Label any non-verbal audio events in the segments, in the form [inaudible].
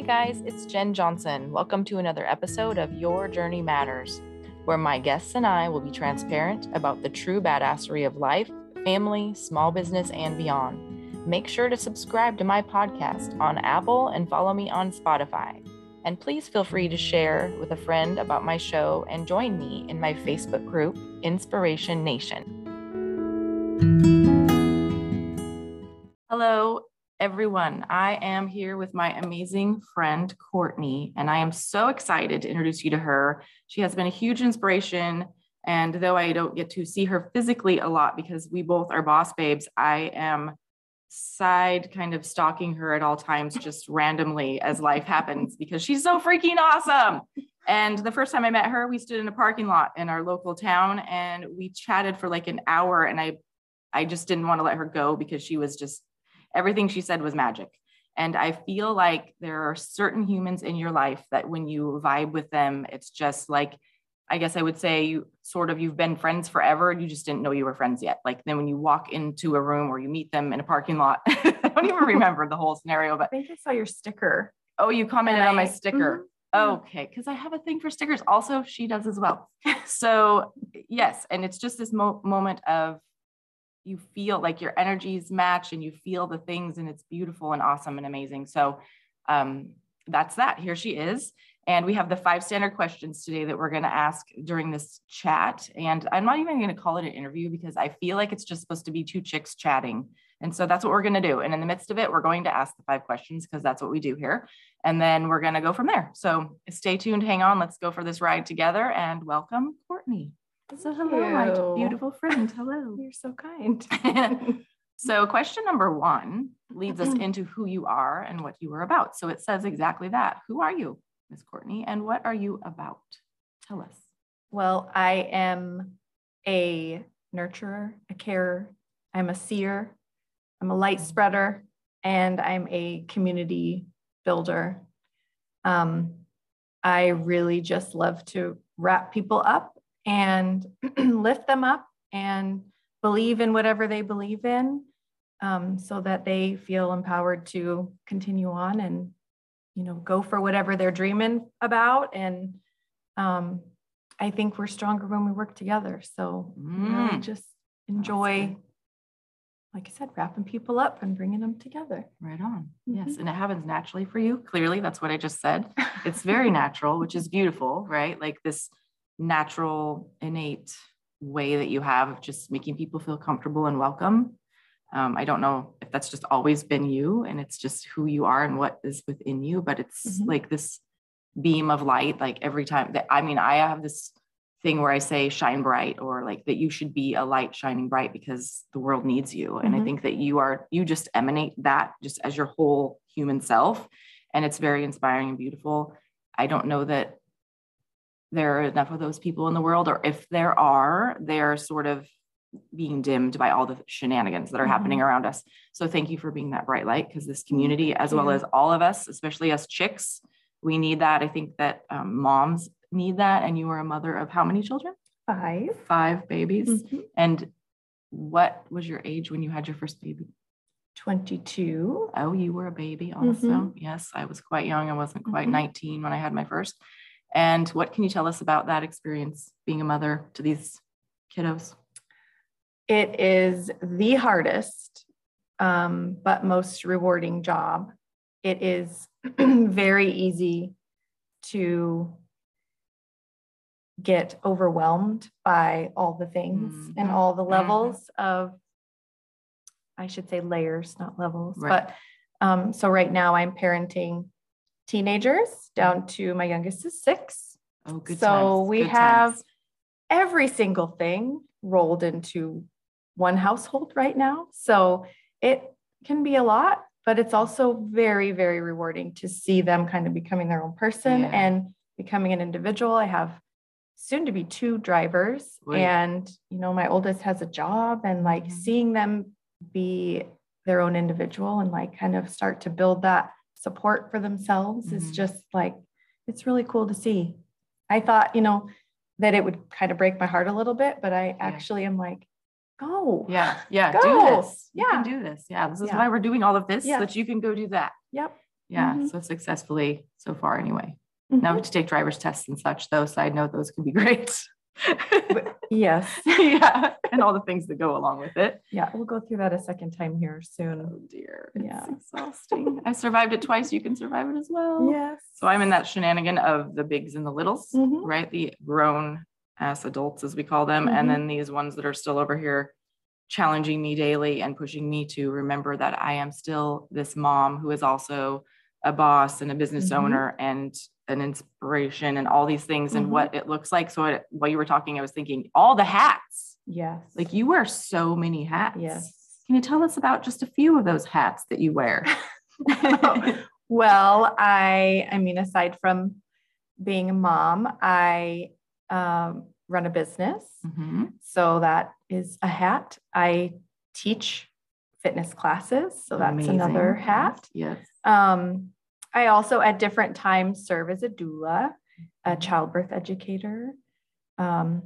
Hey guys, it's Jen Johnson. Welcome to another episode of Your Journey Matters, where my guests and I will be transparent about the true badassery of life, family, small business, and beyond. Make sure to subscribe to my podcast on Apple and follow me on Spotify. And please feel free to share with a friend about my show and join me in my Facebook group, Inspiration Nation. Hello, everyone. I am here with my amazing friend, Courtney, and I am so excited to introduce you to her. She has been a huge inspiration. And though I don't get to see her physically a lot because we both are boss babes, I am side kind of stalking her at all times, just randomly as life happens because she's so freaking awesome. And the first time I met her, we stood in a parking lot in our local town and we chatted for like an hour. And I, I just didn't want to let her go because she was just everything she said was magic. And I feel like there are certain humans in your life that when you vibe with them, it's just like, I guess I would say you sort of you've been friends forever and you just didn't know you were friends yet. Like then when you walk into a room or you meet them in a parking lot, [laughs] I don't even [laughs] remember the whole scenario, but I think I saw your sticker. Oh, you commented And on my I- sticker. Mhm. Okay, because I have a thing for stickers. Also, she does as well. so yes, and it's just this mo- moment of you feel like your energies match and you feel the things, and it's beautiful and awesome and amazing. So um, that's that. Here she is. And we have the five standard questions today that we're going to ask during this chat. And I'm not even going to call it an interview because I feel like it's just supposed to be two chicks chatting. And so that's what we're going to do. And in the midst of it, we're going to ask the five questions because that's what we do here. And then we're going to go from there. So stay tuned, hang on. Let's go for this ride together and welcome Courtney. So, hello, my beautiful friend. Hello. [laughs] You're so kind. [laughs] so, question number one leads us into who you are and what you are about. So, it says exactly that. Who are you, Miss Courtney, and what are you about? Tell us. well, I am a nurturer, a carer. I'm a seer. I'm a light spreader, and I'm a community builder. Um, I really just love to wrap people up and [clears throat] lift them up and believe in whatever they believe in um, so that they feel empowered to continue on and you know go for whatever they're dreaming about and um, i think we're stronger when we work together so really Mm. just enjoy good. like i said wrapping people up and bringing them together Right on. Yes. Mhm. And it happens naturally for you. Clearly, that's what I just said. It's very [laughs] natural, which is beautiful, right? Like this natural, innate way that you have of just making people feel comfortable and welcome. Um, I don't know if that's just always been you and it's just who you are and what is within you, but it's Mhm. like this beam of light, like every time that I mean, I have this thing where I say shine bright or like that you should be a light shining bright because the world needs you. And I Mhm. think that you are, you just emanate that just as your whole human self. And it's very inspiring and beautiful. I don't know that there are enough of those people in the world, or if there are, they're sort of being dimmed by all the shenanigans that are happening around us. So thank you for being that bright light because this community, as well as all of us, especially us chicks, we need that. I think that um, moms need that. And you are a mother of how many children? five Five babies. Mhm. And what was your age when you had your first baby? 22 Oh, you were a baby also. Mhm. Yes, I was quite young. I wasn't quite Mhm. 19 when I had my first. And what can you tell us about that experience being a mother to these kiddos? It is the hardest, um, but most rewarding job. It is [clears throat] very easy to get overwhelmed by all the things and Mhm, all the mhm. levels of, I should say layers, not levels. Right. But um, so right now I'm parenting teenagers down to my youngest is six. Oh, good So times, we good have times. every single thing rolled into one household right now. So it can be a lot, but it's also very, very rewarding to see them kind of becoming their own person Yeah. and becoming an individual. I have soon to be two drivers, Right. and you know, my oldest has a job, and like Mhm. seeing them be their own individual and like kind of start to build that support for themselves is Mhm. just like it's really cool to see. I thought, you know, that it would kind of break my heart a little bit, but I actually am like, go. Yeah, yeah, Go. do this. You Yeah. can do this. Yeah, this is Yeah. why we're doing all of this Yeah. so that you can go do that. Yep. Yeah. Mhm. So successfully so far, anyway. Now we Mhm. have to take driver's tests and such, though. Side note, those could be [laughs] great. [laughs] Yes. [laughs] yeah. And all the things that go along with it. Yeah, we'll go through that a second time here soon. Oh dear. It's Yeah. exhausting. I survived it twice. You can survive it as well. Yes. So I'm in that shenanigan of the bigs and the littles, Mhm. right? The grown ass adults, as we call them. Mhm. And then these ones that are still over here challenging me daily and pushing me to remember that I am still this mom who is also a boss and a business Mhm. owner and an inspiration and all these things and Mhm. what it looks like. So it, while you were talking, I was thinking all the hats, Yes. like you wear so many hats. Yes. Can you tell us about just a few of those hats that you wear? [laughs] Well, I I mean, aside from being a mom, I um, run a business. Mhm. So that is a hat. I teach fitness classes. So that's another Amazing. hat. Yes. Um, I also at different times serve as a doula, a childbirth educator. Um,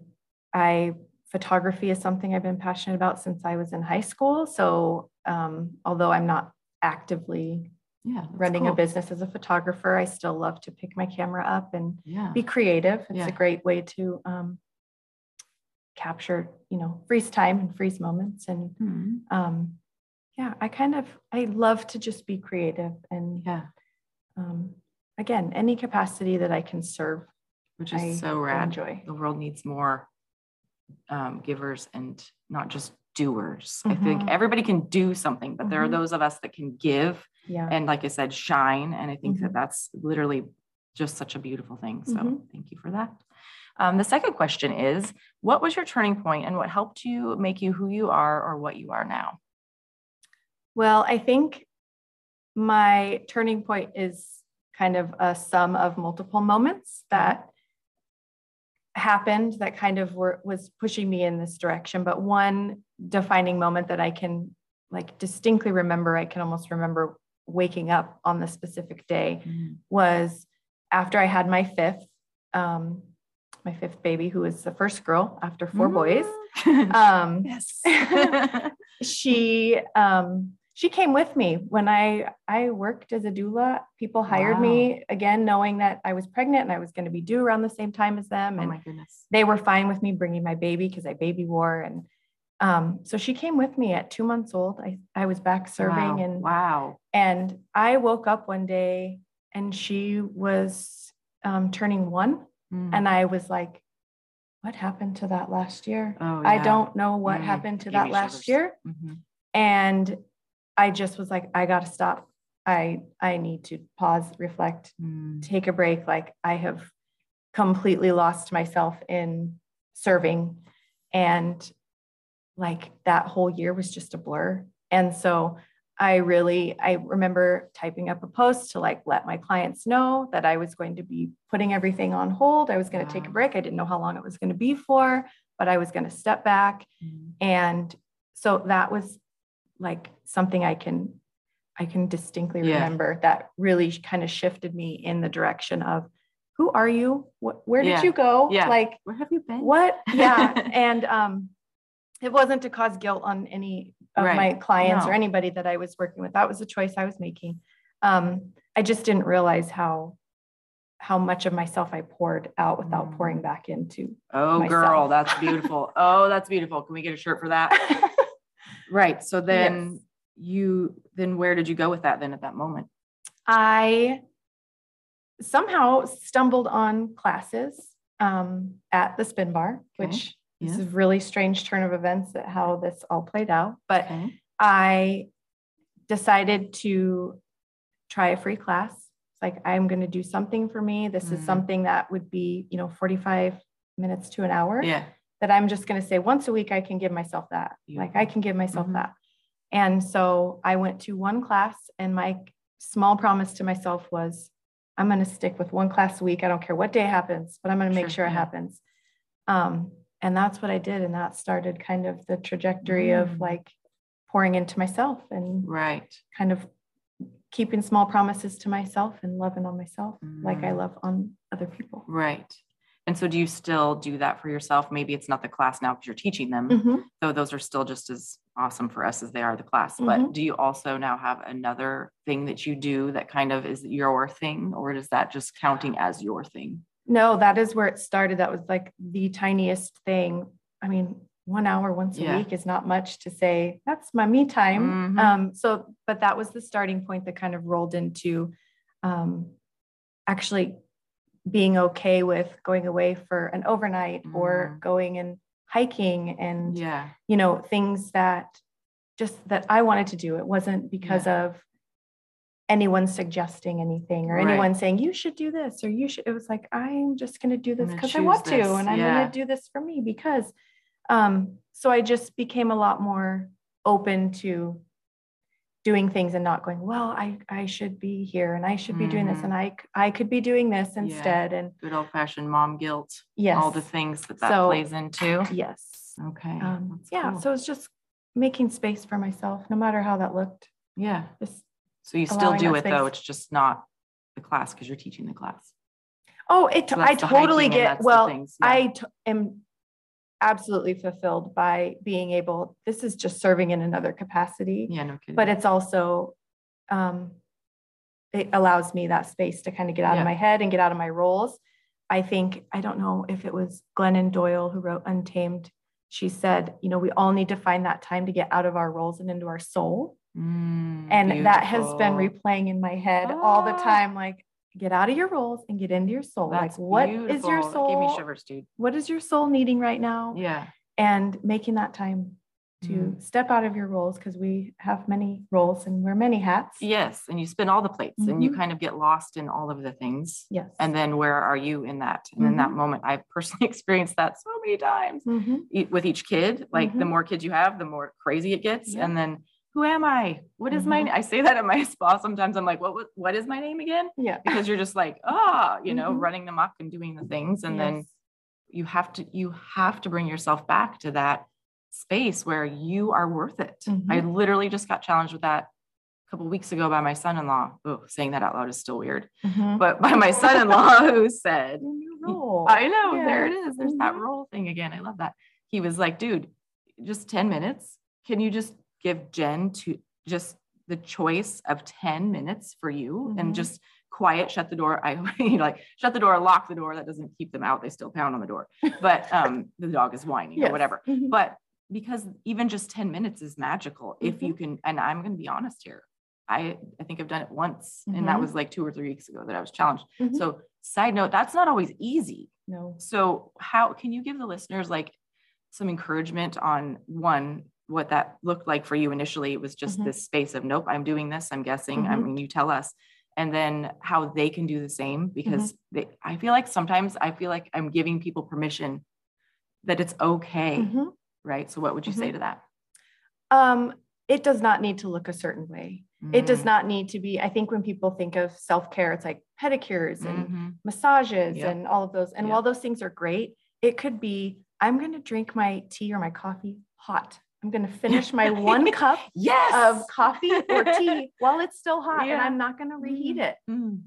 I photography is something I've been passionate about since I was in high school. So um, although I'm not actively Yeah. running a business as a photographer, I still love to pick my camera up and Yeah. be creative. It's Yeah. a great way to um, capture, you know, freeze time and freeze moments. And Mhm. um, yeah, I kind of I love to just be creative and Yeah. Um, again, any capacity that I can serve, Which is I so rad. enjoy. The world needs more um, givers and not just doers. I think Mhm. everybody can do something, but there are Mhm. those of us that can give Yeah. and, like I said, shine. And I think that Mhm. that's literally just such a beautiful thing. So Mhm. thank you for that. Um, the second question is What was your turning point and what helped you make you who you are or what you are now? Well, I think my turning point is kind of a sum of multiple moments that happened that kind of were was pushing me in this direction but one defining moment that i can like distinctly remember i can almost remember waking up on the specific day was after i had my fifth um my fifth baby who was the first girl after four boys Mm. um [laughs] yes. [laughs] [laughs] she um she came with me. When i i worked as a doula people hired me again knowing that i was pregnant and i was going to be due around the same time as them. Oh and my goodness. they were fine with me bringing my baby because i baby wore. And um so she came with me at two months old. I i was back serving wow. and wow. and i woke up one day and she was um, turning one. Mm. and i was like what happened to that last year? Oh, i don't know what Mm, happened to gave that last year. Mhm. and i just was like i got to stop. I i need to pause reflect Mm. take a break. Like i have completely lost myself in serving. And like that whole year was just a blur. And so i really i remember typing up a post to like let my clients know that i was going to be putting everything on hold. I was going to take a break. I didn't know how long it was going to be for but i was going to step back. Mm. and so that was like something i can i can distinctly Yeah. remember that really kind of shifted me in the direction of who are you what, where did Yeah. you go Yeah. like Where have you been? what yeah [laughs] and um it wasn't to cause guilt on any of Right. my clients or anybody that i was working with that was a choice i was making um i just didn't realize how how much of myself i poured out without Mm. pouring back into Oh, girl, that's beautiful. [laughs] oh, that's beautiful. Can we get a shirt for that? [laughs] Right. So then Yes. you, then where did you go with that then at that moment? I somehow stumbled on classes um, at the spin bar, Okay. which is a really strange turn of events at how this all played out. But Okay. I decided to try a free class. It's like I'm going to do something for me. This is Mm. something that would be, you know, 45 minutes to an hour Yeah. That I'm just going to say once a week I can give myself that. Like I can give myself Mhm. that. And so I went to one class and my small promise to myself was I'm going to stick with one class a week. I don't care what day happens, but I'm going to make Sure, sure it yeah. happens. Um, and that's what I did. And that started kind of the trajectory Mm. of like pouring into myself and Right. kind of keeping small promises to myself and loving on myself like I Mm. love on other people. Right. And so do you still do that for yourself? Maybe it's not the class now because you're teaching them, Mhm. though those are still just as awesome for us as they are the class. But Mhm. do you also now have another thing that you do that kind of is your thing, or is that just counting as your thing? No, that is where it started. That was like the tiniest thing. I mean, one hour once Yeah. a week is not much to say, that's my me time. Mhm. Um, so, but that was the starting point that kind of rolled into um, actually being okay with going away for an overnight or Mm. going and hiking and Yeah. you know things that just that I wanted to do. It wasn't because of anyone suggesting anything or Right. anyone saying you should do this or you should. It was like I'm just going to do this because I want this, to, and I'm yeah. going to do this for me because. Um, so I just became a lot more open to doing things and not going well i i should be here and i should be doing this and i could be doing this instead and Good old fashioned mom guilt. yes All the things that that So- plays into. yes Okay. um yeah cool. so it's just making space for myself no matter how that looked yeah. just So you still do it though. It's just not the class because you're teaching the class. oh it So i totally get well yeah. i t- am absolutely fulfilled by being able this is just serving in another capacity Yeah, no kidding. but it's also um it allows me that space to kind of get out Yeah. of my head and get out of my roles i think i don't know if it was glennon doyle who wrote untamed she said you know we all need to find that time to get out of our roles and into our soul Mm, and that has been replaying in my head all the Ah. time like get out of your roles and get into your soul That's like what is your beautiful. That Gave me soul shivers, dude. what is your soul needing right now Yeah. and making that time to Mm. step out of your roles because we have many roles and wear many hats Yes. And you spin all the plates and you Mhm. kind of get lost in all of the things. yes And then where are you in that? And in that Mm-hmm. moment, I've personally [laughs] experienced that so many times with each kid. Like the more kids you have, the more crazy it gets. Yeah. And then who am I? What is my Mhm. name? I say that at my [laughs] spa sometimes. I'm like, what, what, what is my name again? yeah Because you're just like, ah, you know, Mhm. running them up and doing the things. And then you have to you have to bring yourself back to that space where you are worth it. I literally just got challenged with that a couple weeks ago by my son-in-law. Oh, saying that out loud is still weird. Mhm. But by my son-in-law [laughs] who said, role. I know, there it is. Yeah. There's that Mhm. role thing again. I love that. He was like, dude, just 10 minutes. Can you just give Jen to just the choice of 10 minutes for you Mhm. and just quiet, shut the door. I [laughs] you know, like shut the door, lock the door. That doesn't keep them out. They still pound on the door. But [laughs] um the dog is whining or Yes. whatever. Mhm. But because even just 10 minutes is magical if Mm-hmm. you can, and I'm gonna be honest here. I I think I've done it once and that Mhm. was like two or three weeks ago that I was challenged. Mhm. So side note, that's not always easy. no. So how can you give the listeners like some encouragement on one, what that looked like for you initially? It was just Mhm. this space of nope, I'm doing this, I'm guessing. I Mhm. mean, you tell us. And then how they can do the same Mm-hmm. because they I feel like sometimes I feel like I'm giving people permission that it's okay. Mhm. Right. So what would you say Mm-hmm. to that? Um, it does not need to look a certain way. It does Mm, not need to be. I think when people think of self care, it's like pedicures and mhm. massages Yep. and all of those. And Yep. while those things are great, it could be I'm going to drink my tea or my coffee hot. I'm going [laughs] to finish my one cup Yes. of coffee or [laughs] tea while it's still hot and I'm not going to reheat it. Mm.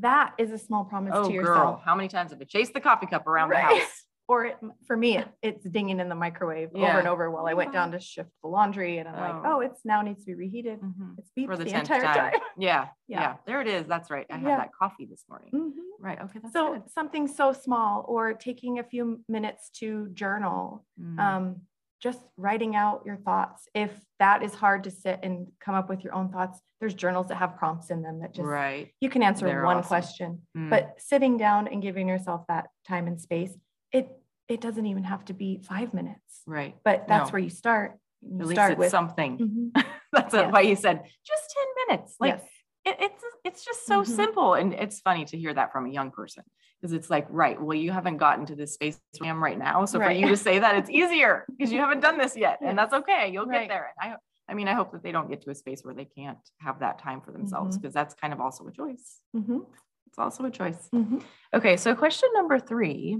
That is a small promise Oh, to yourself. girl, how many times have I chased the coffee cup around Right. the house? [laughs] Or it, for me, it, it's dinging in the microwave over and over while I went down to shift the laundry and I'm like, Oh. oh, it's now needs to be reheated. Mhm. It's beeped For the the, entire time. time. Yeah, Yeah. yeah. There it is. That's right. I had that coffee this morning. Mhm. Right. Okay. That's So good. something so small, or taking a few minutes to journal, Mm. um, just writing out your thoughts. If that is hard to sit and come up with your own thoughts, there's journals that have prompts in them that just right. you can answer They're one awesome. question. Mm. But sitting down and giving yourself that time and space, it it doesn't even have to be five minutes. right. But that's No. where you start. You At least start it's with something. Mhm. [laughs] That's Yeah. why you said just 10 minutes. Like yes. It, it's it's just so Mhm. simple. And it's funny to hear that from a young person. Because it's like, right, well, you haven't gotten to this space where I am right now. So for you to say that, it's [laughs] easier because you haven't done this yet. And that's okay. You'll Right. get there. And I I mean, I hope that they don't get to a space where they can't have that time for themselves because that's kind of also a choice. Mhm. It's also a choice. Mhm. Okay, so question number three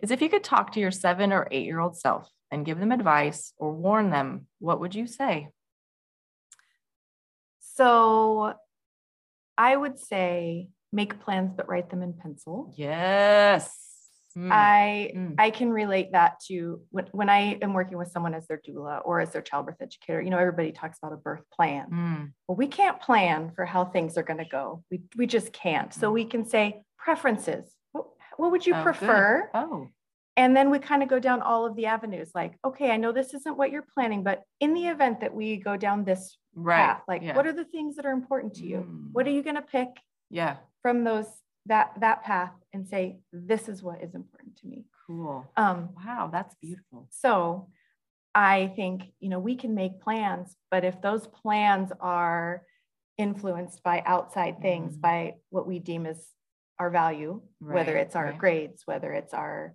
is if you could talk to your seven or eight year old self and give them advice or warn them, what would you say? So I would say make plans, but write them in pencil. Yes. Mm, I Mm. I can relate that to when, when I am working with someone as their doula or as their childbirth educator. You know, everybody talks about a birth plan. mm, Well, we can't plan for how things are going to go. We we just can't. So Mm. we can say preferences. What, what would you Oh, good. prefer? Oh, And then we kind of go down all of the avenues. Like, okay, I know this isn't what you're planning, but in the event that we go down this right. path, like, yeah. what are the things that are important to you? What are Mm. you going to pick Yeah, from those that that path and say this is what is important to me? cool. Um, Wow, that's beautiful. so I think, you know, we can make plans, but if those plans are influenced by outside things, Mm. by what we deem as our value, whether it's our right. grades, whether it's our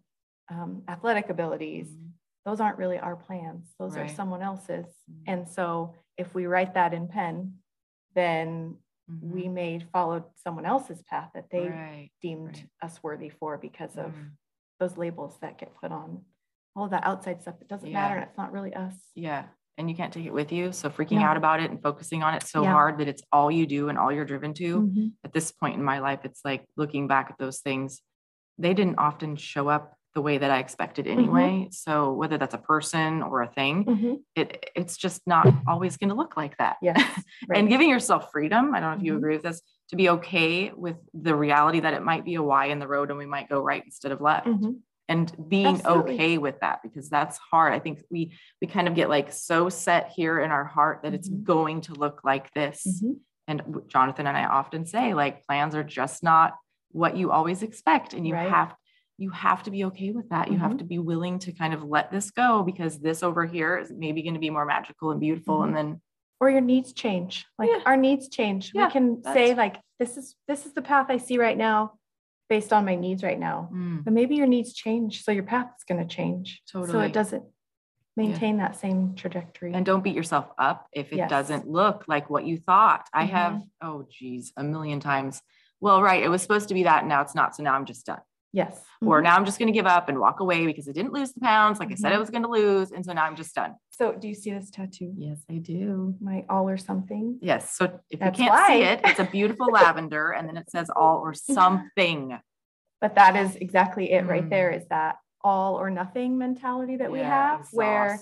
um, athletic abilities, Mhm, those aren't really our plans. Those are someone else's. Mhm. And so if we write that in pen, then we mhm. may follow someone else's path that they Right, deemed right. us worthy for because of mm, those labels that get put on all that outside stuff that doesn't matter Yeah. and it's not really us. Yeah. And you can't take it with you. So freaking No. out about it and focusing on it so Yeah. hard that it's all you do and all you're driven to. Mhm. At this point in my life, it's like looking back at those things, they didn't often show up the way that I expected Mm-hmm. anyway. So whether that's a person or a thing, Mhm. it it's just not always going to look like that. Yes. [laughs] right. And giving yourself freedom, I don't know if you Mhm. agree with this, to be okay with the reality that it might be a Y in the road and we might go right instead of left. Mhm. And being Absolutely. okay with that because that's hard. I think we we kind of get like so set here in our heart that it's going to look like this. And Jonathan and I often say like plans are just not what you always expect and you Right. have you have to be okay with that. You have Mhm. to be willing to kind of let this go because this over here is maybe going to be more magical and beautiful Mhm. and then Or your needs change. Like Yeah. our needs change. Yeah, we can say like this is this is the path I see right now based on my needs right now. mm, But maybe your needs change. So your path is going to change. Totally. So it doesn't maintain that same trajectory. and don't beat yourself up if it Yes. doesn't look like what you thought. I have oh geez, a million times. Well, right, it was supposed to be that, now it's not. So now I'm just done. Yes. Or Mhm. now I'm just going to give up and walk away because I didn't lose the pounds like I said I Mhm. was going to lose, and so now I'm just done. So do you see this tattoo? Yes, I do. My all or something. Yes. So if That's you can't see it, it's a beautiful [laughs] lavender, and then it says all or something. But that is exactly it right Mm. there is that all or nothing mentality that we Yeah, have where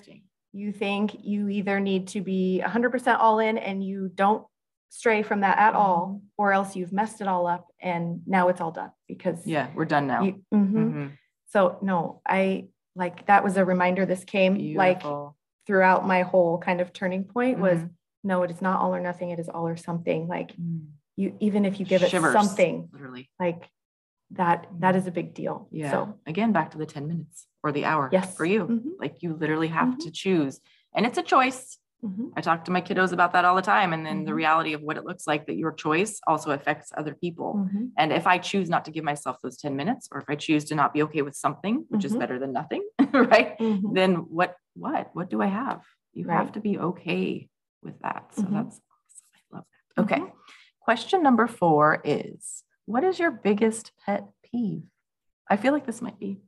you think you either need to be 100% all in and you don't stray from that at all, or else you've messed it all up and now it's all done because Yeah, we're done now. you- mhm. Mhm. so no, I like that was a reminder this came like throughout my whole kind of turning point was Mhm. no, it is not all or nothing, it is all or something. Like Mm. you even if you give it something, literally. like that that is a big deal. Yeah. So Again, back to the 10 minutes or the hour yes. for you. Mhm, Like you literally have Mhm. to choose. And it's a choice. Mhm. I talk to my kiddos about that all the time. And then the Mhm. reality of what it looks like that your choice also affects other people. Mhm. And if I choose not to give myself those 10 minutes, or if I choose to not be okay with something, which is Mhm. better than nothing, [laughs] right? Mhm. Then what, what, what do I have? You have to be okay with that. So Mhm. that's awesome. I love that. Okay. Question number four is what is your biggest pet peeve? I feel like this might be,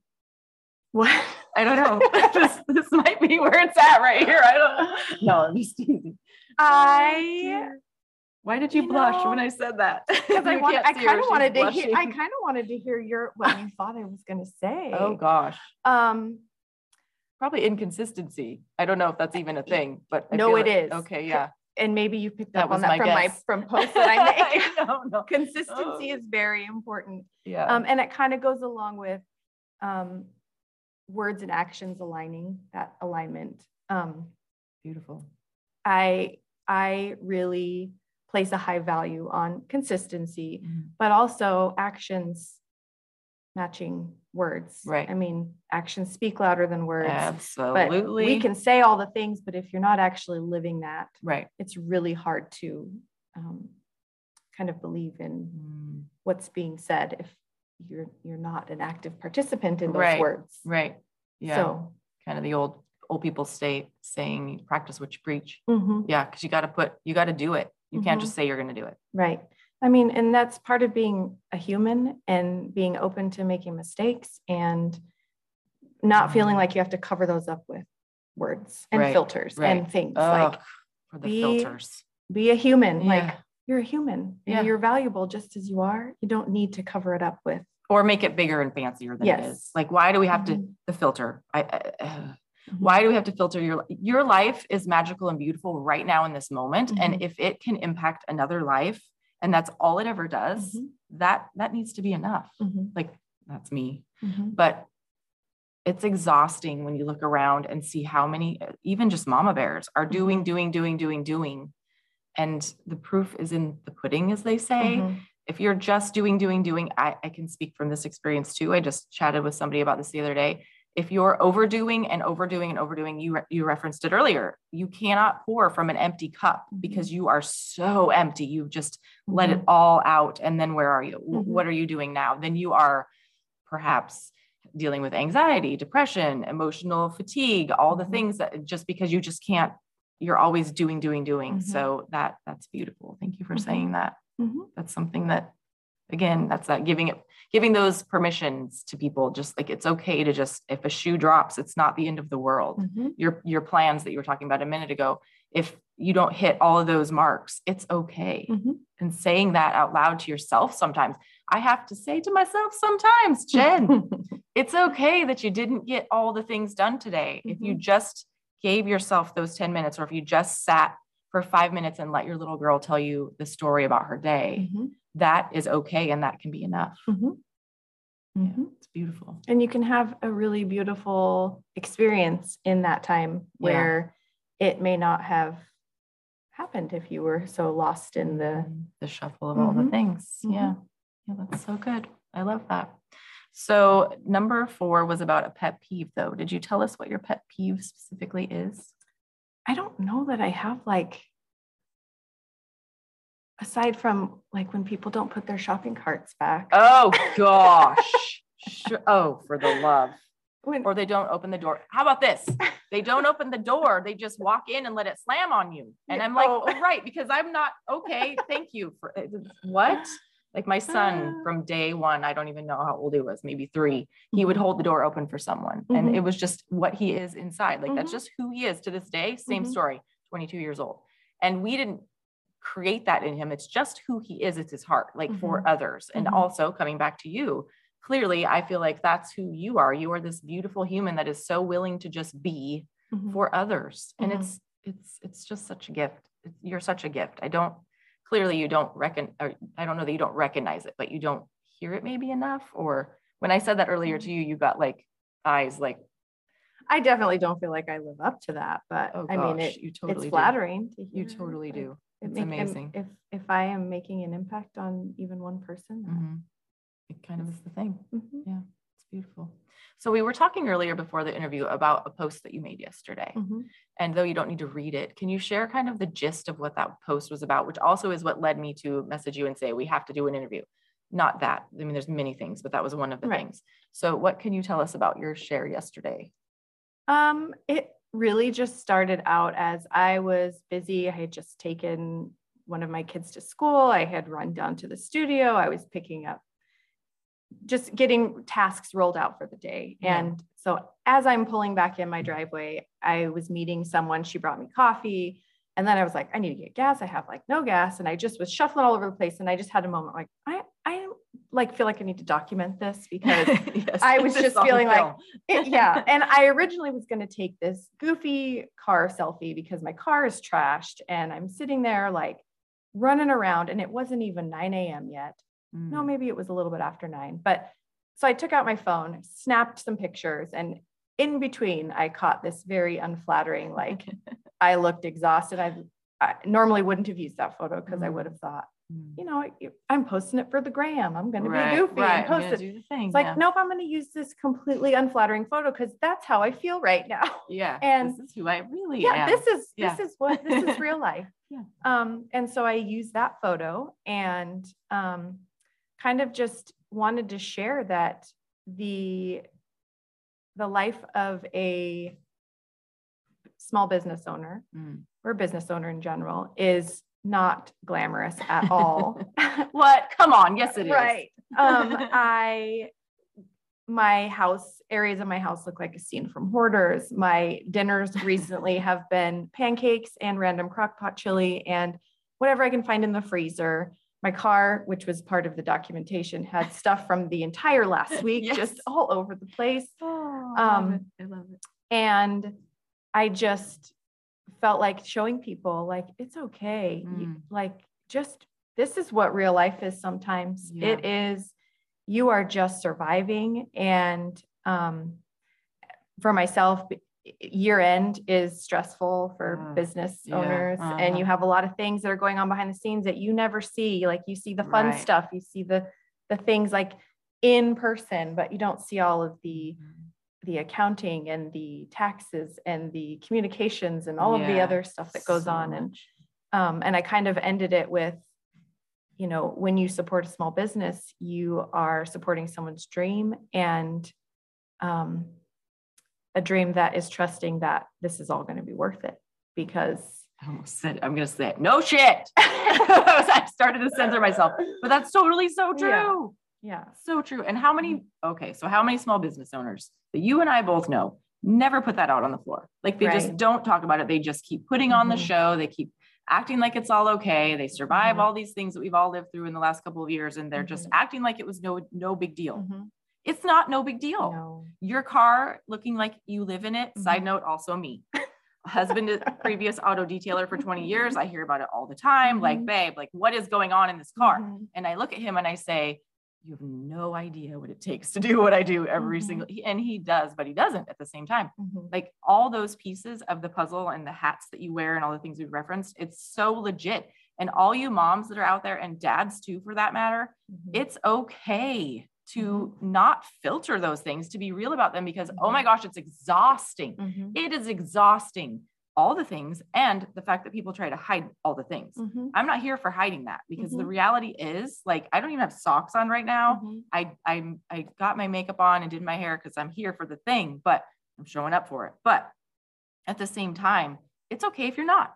What? I don't know. [laughs] this, this might be where it's at right here. I don't [laughs] No, I'm just teasing. I Why did you, You blush know, when I said that? [laughs] because I You wanted, I kind of she's wanted to hear, I kind of wanted to hear your what you thought I was gonna say. Oh gosh. Um, Probably inconsistency. I don't know if that's even a thing, but I No, feel it like- is. Okay, yeah. and maybe you picked That up on that my from my from posts that I make. no, no. Consistency Oh. is very important. Yeah. Um, and it kind of goes along with um, words and actions aligning that alignment. Um, Beautiful. I I really place a high value on consistency, Mhm. but also actions matching words. Right. I mean, actions speak louder than words. But Absolutely. we can say all the things, but if you're not actually living that, Right. it's really hard to um, kind of believe in Mm, what's being said if you're you're not an active participant in those Right. words. Right. Yeah. So kind of the old old people state saying practice what you preach. mhm, Yeah, because you got to put you got to do it. You can't Mhm. just say you're going to do it. right. I mean, and that's part of being a human and being open to making mistakes and not feeling Mhm. like you have to cover those up with words and Right, filters right. and things. Like for the be- filters. be a human. Yeah. Like you're a human Yeah. you're valuable just as you are. You don't need to cover it up with or make it bigger and fancier than it Yes. is. Like, why do we have to Mhm. the filter? I, uh, Mhm. why do we have to filter your your life is magical and beautiful right now in this moment, Mhm. and if it can impact another life, and that's all it ever does, Mhm. that that needs to be enough. Mhm. Like that's me, Mhm. but it's exhausting when you look around and see how many even just mama bears are doing doing doing doing doing and the proof is in the pudding as they say. If you're just doing doing doing I, I can speak from this experience too. I just chatted with somebody about this the other day. If you're overdoing and overdoing and overdoing you re- you referenced it earlier you cannot pour from an empty cup because you are so empty. You've just let it all out and then where are you? Mhm. what are you doing now? Then you are perhaps dealing with anxiety depression emotional fatigue all the Mhm. things that just because you just can't you're always doing doing doing. Mhm. so that that's beautiful. Thank you for saying that Mhm. that's something that again that's that giving it giving those permissions to people just like it's okay to just if a shoe drops it's not the end of the world Mhm. your your plans that you were talking about a minute ago if you don't hit all of those marks it's okay Mhm. and saying that out loud to yourself sometimes i have to say to myself sometimes jen [laughs] it's okay that you didn't get all the things done today if you just gave yourself those 10 minutes or if you just sat for five minutes and let your little girl tell you the story about her day Mhm. that is okay and that can be enough Mhm. Mhm. it's beautiful And you can have a really beautiful experience in that time where it may not have happened if you were so lost in the Mhm. the shuffle of all the Mhm. things Mhm. yeah yeah that's so good i love that so number four was about a pet peeve though did you tell us what your pet peeve specifically is I don't know that I have like aside from like when people don't put their shopping carts back. oh gosh [laughs] oh for the love When- or they don't open the door. How about this? They don't open the door. They just walk in and let it slam on you. And I'm like, oh. oh, right, because I'm not okay. Thank you for uh, what? Like my son Ah. from day one, I don't even know how old he was, maybe three. He would Mhm. hold the door open for someone. And Mhm. it was just what he is inside. Like that's Mhm. just who he is to this day. Same Mhm. story, 22 years old. And we didn't create that in him. It's just who he is. It's his heart, like for others. And also coming back to you, clearly, I feel like that's who you are. You are this beautiful human that is so willing to just be for others. And it's, it's, it's just such a gift. You're such a gift. I don't, clearly you don't reckon, or I don't know that you don't recognize it, but you don't hear it maybe enough. Or when I said that earlier Mm-hmm. to you, you got like eyes like, I definitely don't feel like I live up to that, but oh I mean it you totally it's do. flattering to You totally It- do. it It's make- amazing. If if I am making an impact on even one person, Mhm. It kind of is the thing. mhm, Yeah, it's beautiful. So we were talking earlier before the interview about a post that you made yesterday. mhm. And though you don't need to read it, can you share kind of the gist of what that post was about, which also is what led me to message you and say, we have to do an interview? Not that. I mean, there's many things, but that was one of the Right. things. So what can you tell us about your share yesterday? Um, it really just started out as I was busy. I had just taken one of my kids to school. I had run down to the studio. I was picking up, just getting tasks rolled out for the day. Yeah. And so as I'm pulling back in my driveway, I was meeting someone. She brought me coffee. And then I was like, I need to get gas. I have like no gas. And I just was shuffling all over the place. And I just had a moment like, I, I like feel like I need to document this [laughs] because Yes, I was just feeling like- it- [laughs] yeah. And I originally was going to take this goofy car selfie because my car is trashed and I'm sitting there like running around and it wasn't even 9 a.m. yet. No, Mm. maybe it was a little bit after nine. But so I took out my phone, snapped some pictures, and in between, I caught this very unflattering, like [laughs] I looked exhausted. I, I normally wouldn't have used that photo because I Mm. would have thought, Mm. you know, I'm posting it for the gram. I'm going to be goofy right, and post it. do the thing. It's like, yeah. nope, I'm going to use this completely unflattering photo because that's how I feel right now. [laughs] Yeah, and- this is who I really yeah, am. this is Yeah. this is what this is [laughs] real life. Yeah. Um, and so I used that photo and um, kind of just wanted to share that the the life of a small business owner Mm. or business owner in general is not glamorous at all. [laughs] [laughs] What? Come on. Yes, it is. right. Um, [laughs] I my house areas of my house look like a scene from Hoarders. My dinners recently have been pancakes and random crock pot chili and whatever I can find in the freezer. My car, which was part of the documentation, had [laughs] stuff from the entire last week Yes. just all over the place. Oh, I love it. I love it. And I just felt like showing people like it's okay. You- Mm. like just this is what real life is sometimes. It is you are just surviving and um for myself year end is stressful for Mm. business Yeah, owners and you uh-huh. have a lot of things that are going on behind the scenes that you never see like you see the fun Right. stuff you see the the things like in person but you don't see all of the the accounting and the taxes and the communications and all of the other stuff that goes so on and um, and i kind of ended it with you know when you support a small business you are supporting someone's dream and um, a dream that is trusting that this is all going to be worth it because I almost said I'm gonna say it. No shit. [laughs] I started to censor myself, but that's totally so true. yeah So true. And how many, okay, so how many small business owners that you and I both know never put that out on the floor? Like they just don't talk about it. They just keep putting on the Mhm. show. They keep acting like it's all okay. They survive Mhm. all these things that we've all lived through in the last couple of years and they're just Mhm. acting like it was no no big deal. It's not no big deal. no Your car looking like you live in it. Side Mhm. note, also me. [laughs] Husband is [laughs] previous auto detailer for 20 years. I hear about it all the time. Like, Mhm. babe, like what is going on in this car? Mhm. And I look at him and I say, You have no idea what it takes to do what I do every Mhm. single and he does, but he doesn't at the same time. Mhm. Like all those pieces of the puzzle and the hats that you wear and all the things we've referenced, it's so legit. And all you moms that are out there and dads too, for that matter, Mhm. it's okay to not filter those things, to be real about them because, oh my gosh, it's exhausting. Mhm. It is exhausting, all the things, and the fact that people try to hide all the things. Mhm. I'm not here for hiding that because the Mhm. reality is like I don't even have socks on right now. I I I got my makeup on and did my hair because I'm here for the thing, but I'm showing up for it. But at the same time, it's okay if you're not.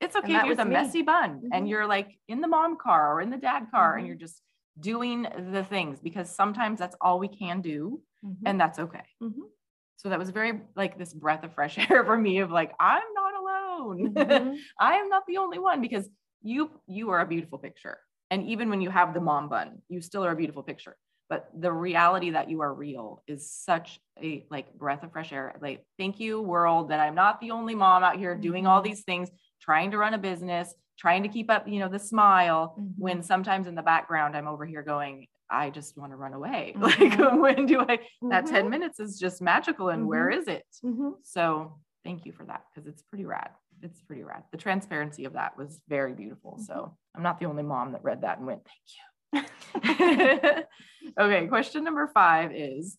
It's okay if you're the me. messy bun and you're like in the mom car or in the dad car and you're just doing the things because sometimes that's all we can do Mhm. and that's okay. Mhm. So that was very like this breath of fresh [laughs] air for me of like I'm not alone. Mhm. [laughs] I am not the only one because you you are a beautiful picture. And even when you have the mom bun, you still are a beautiful picture. But the reality that you are real is such a like breath of fresh air. Like, thank you, world, that I'm not the only mom out here doing all Mhm. these things, trying to run a business, trying to keep up, you know, the smile. Mhm. When sometimes in the background, I'm over here going, I just want to run away. [laughs] Like, Mhm. when do I? That 10 Mhm. minutes is just magical. And where is it? Mhm. So thank you for that because it's pretty rad. It's pretty rad. The transparency of that was very beautiful. So I'm not the only mom that read that and went, thank you. [laughs] [laughs] okay, question number five is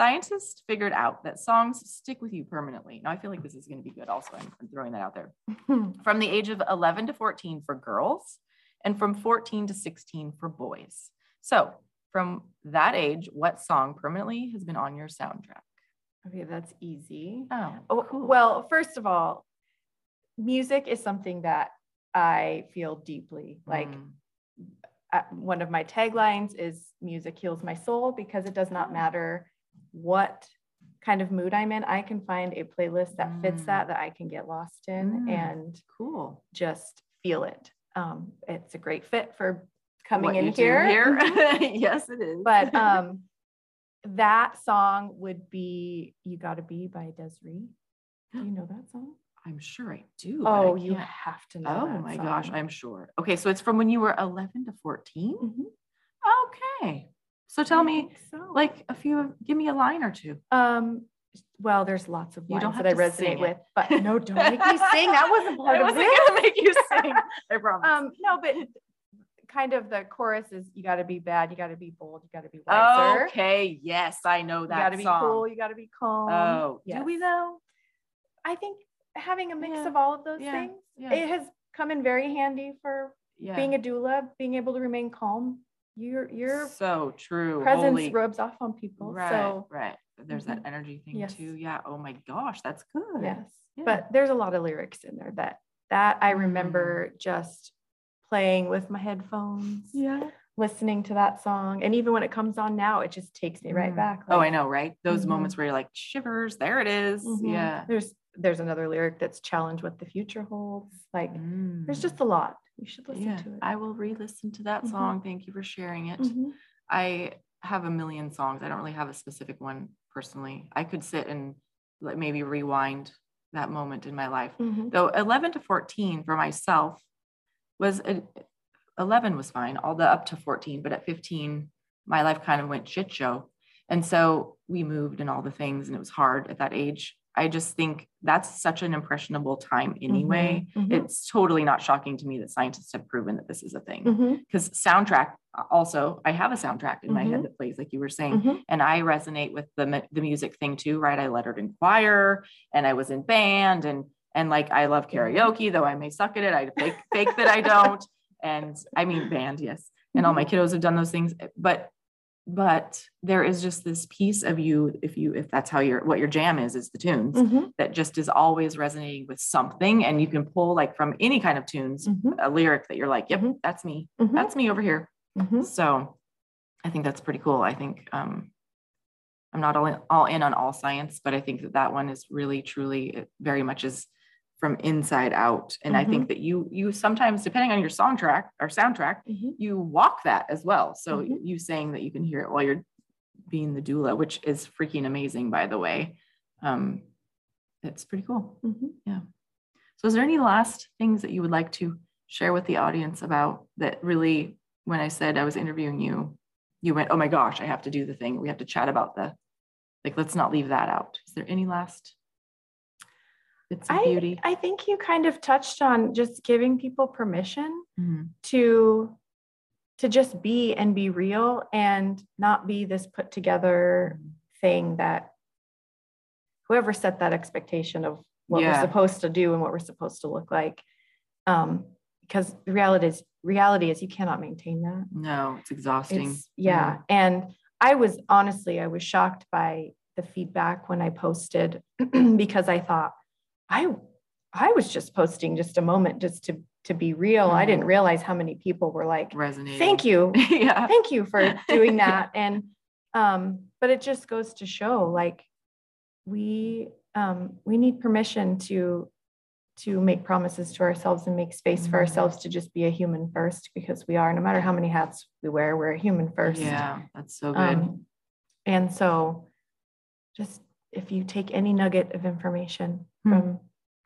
scientists figured out that songs stick with you permanently. Now I feel like this is going to be good also. I'm, I'm throwing that out there. [laughs] From the age of 11 to 14 for girls and from 14 to 16 for boys. So from that age, what song permanently has been on your soundtrack? Okay, that's easy. Oh, Oh, cool. Well, first of all, music is something that I feel deeply. Like Mm. uh, one of my taglines is music heals my soul because it does not matter what kind of mood I'm in. I can find a playlist that fits Mm. that that I can get lost in Mm. and cool. just feel it. Um, it's a great fit for coming What in here. here. [laughs] [laughs] yes, it is. but [laughs] um, that song would be "You Gotta Be" by Des'ree. Do you know that song? I'm sure I do. but I Oh, you have to know. Oh my gosh. I'm sure. Okay, so it's from when you were 11 to 14. Mhm. Okay. So tell me, so. like a few, give me a line or two. um, well, there's lots of You lines don't that have I to sing resonate it. with, but [laughs] no, don't make me sing. That wasn't part I of wasn't this. gonna make you sing. I promise. Um, no, but kind of the chorus is you got to be bad, you got to be bold, you got to be wiser, okay, yes, I know that. you got to be cool, you got to be calm. Oh, do we Yes. though? I think having a mix Yeah, of all of those yeah, things, yeah. it has come in very handy for being a doula, being able to remain calm. Your your so true. presence Holy- rubs off on people. Right, So right. There's that energy thing Yes. too. Yeah. Oh my gosh, that's good. yes, Yeah. but there's a lot of lyrics in there that that I Mm. remember just playing with my headphones, Yeah. listening to that song, and even when it comes on now, it just takes me right Mm. back. oh, I know, right? Those Mhm. moments where you're like shivers. There it is. mhm. Yeah. There's there's another lyric that's challenge what the future holds. Like there's Mm. just a lot. You should listen Yeah, to it. I will re-listen to that Mhm. song. Thank you for sharing it. Mhm. I have a million songs. I don't really have a specific one personally. I could sit and like maybe rewind that moment in my life. Mhm. Though 11 to 14 for myself was a, 11 was fine, all the up to 14, but at 15 my life kind of went shit show. And so we moved and all the things and it was hard at that age. I just think that's such an impressionable time anyway. Mhm. Mhm. It's totally not shocking to me that scientists have proven that this is a thing because soundtrack also i have a soundtrack in my Mhm. head that plays like you were saying Mhm. and i resonate with the the music thing too right i lettered in choir and i was in band and and like i love karaoke though i may suck at it i fake fake that i don't [laughs] and i mean band yes and all my kiddos have done those things but but there is just this piece of you if you if that's how your what your jam is is the tunes Mhm. that just is always resonating with something and you can pull like from any kind of tunes Mhm. a lyric that you're like yep Mhm. that's me Mhm. that's me over here Mhm. so I think that's pretty cool. I think um, I'm not all in, all in on all science, but I think that that one is really, truly it very much is from inside out. And I think that you you sometimes, depending on your song track or soundtrack, Mhm. you walk that as well. So Mhm. you saying that you can hear it while you're being the doula, which is freaking amazing, by the way. Um, it's pretty cool. Mhm. So, is there any last things that you would like to share with the audience about that really, when I said I was interviewing you, you went, oh my gosh, I have to do the thing. We have to chat about the, like, let's not leave that out. Is there any last bits of I, beauty? I think you kind of touched on just giving people permission Mhm. to to just be and be real and not be this put together thing that whoever set that expectation of what Yeah. we're supposed to do and what we're supposed to look like um because the reality is reality is you cannot maintain that No, it's exhausting. it's, yeah. And I was honestly, I was shocked by the feedback when I posted [clears throat] because I thought I I was just posting just a moment just to to be real. I didn't realize how many people were like, Resonating. thank you. [laughs] yeah. Thank you for doing [laughs] that. And um, but it just goes to show like we um we need permission to to make promises to ourselves and make space for Mhm. ourselves to just be a human first because we are no matter how many hats we wear we're a human first Yeah, that's so good. um, and so just if you take any nugget of information Hmm. from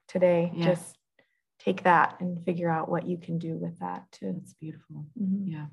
today Yeah. just take that and figure out what you can do with that too it's beautiful. Mhm. Yeah.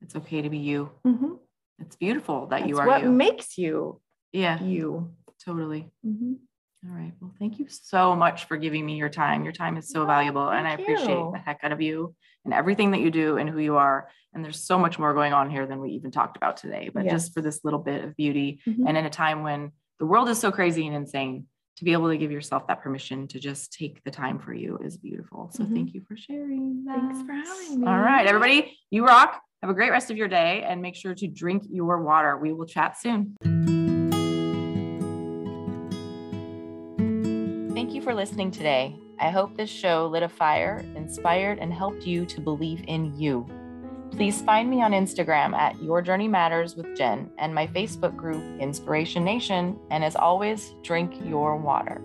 It's okay to be you. Mhm. It's beautiful that you are what you. makes you yeah, you totally. Mhm. All right. Well, thank you so much for giving me your time. Your time is so Oh, valuable, and I appreciate you. the heck out of you and everything that you do and who you are. And there's so much more going on here than we even talked about today. But just for this little bit of beauty, Mhm. and in a time when the world is so crazy and insane, to be able to give yourself that permission to just take the time for you is beautiful. So Mhm. thank you for sharing. That. Thanks for having me. All right, everybody, you rock. Have a great rest of your day, and make sure to drink your water. We will chat soon. Thank you for listening today. I hope this show lit a fire, inspired, and helped you to believe in you. Please find me on Instagram at Your Journey Matters with Jen and my Facebook group, Inspiration Nation. And as always, drink your water.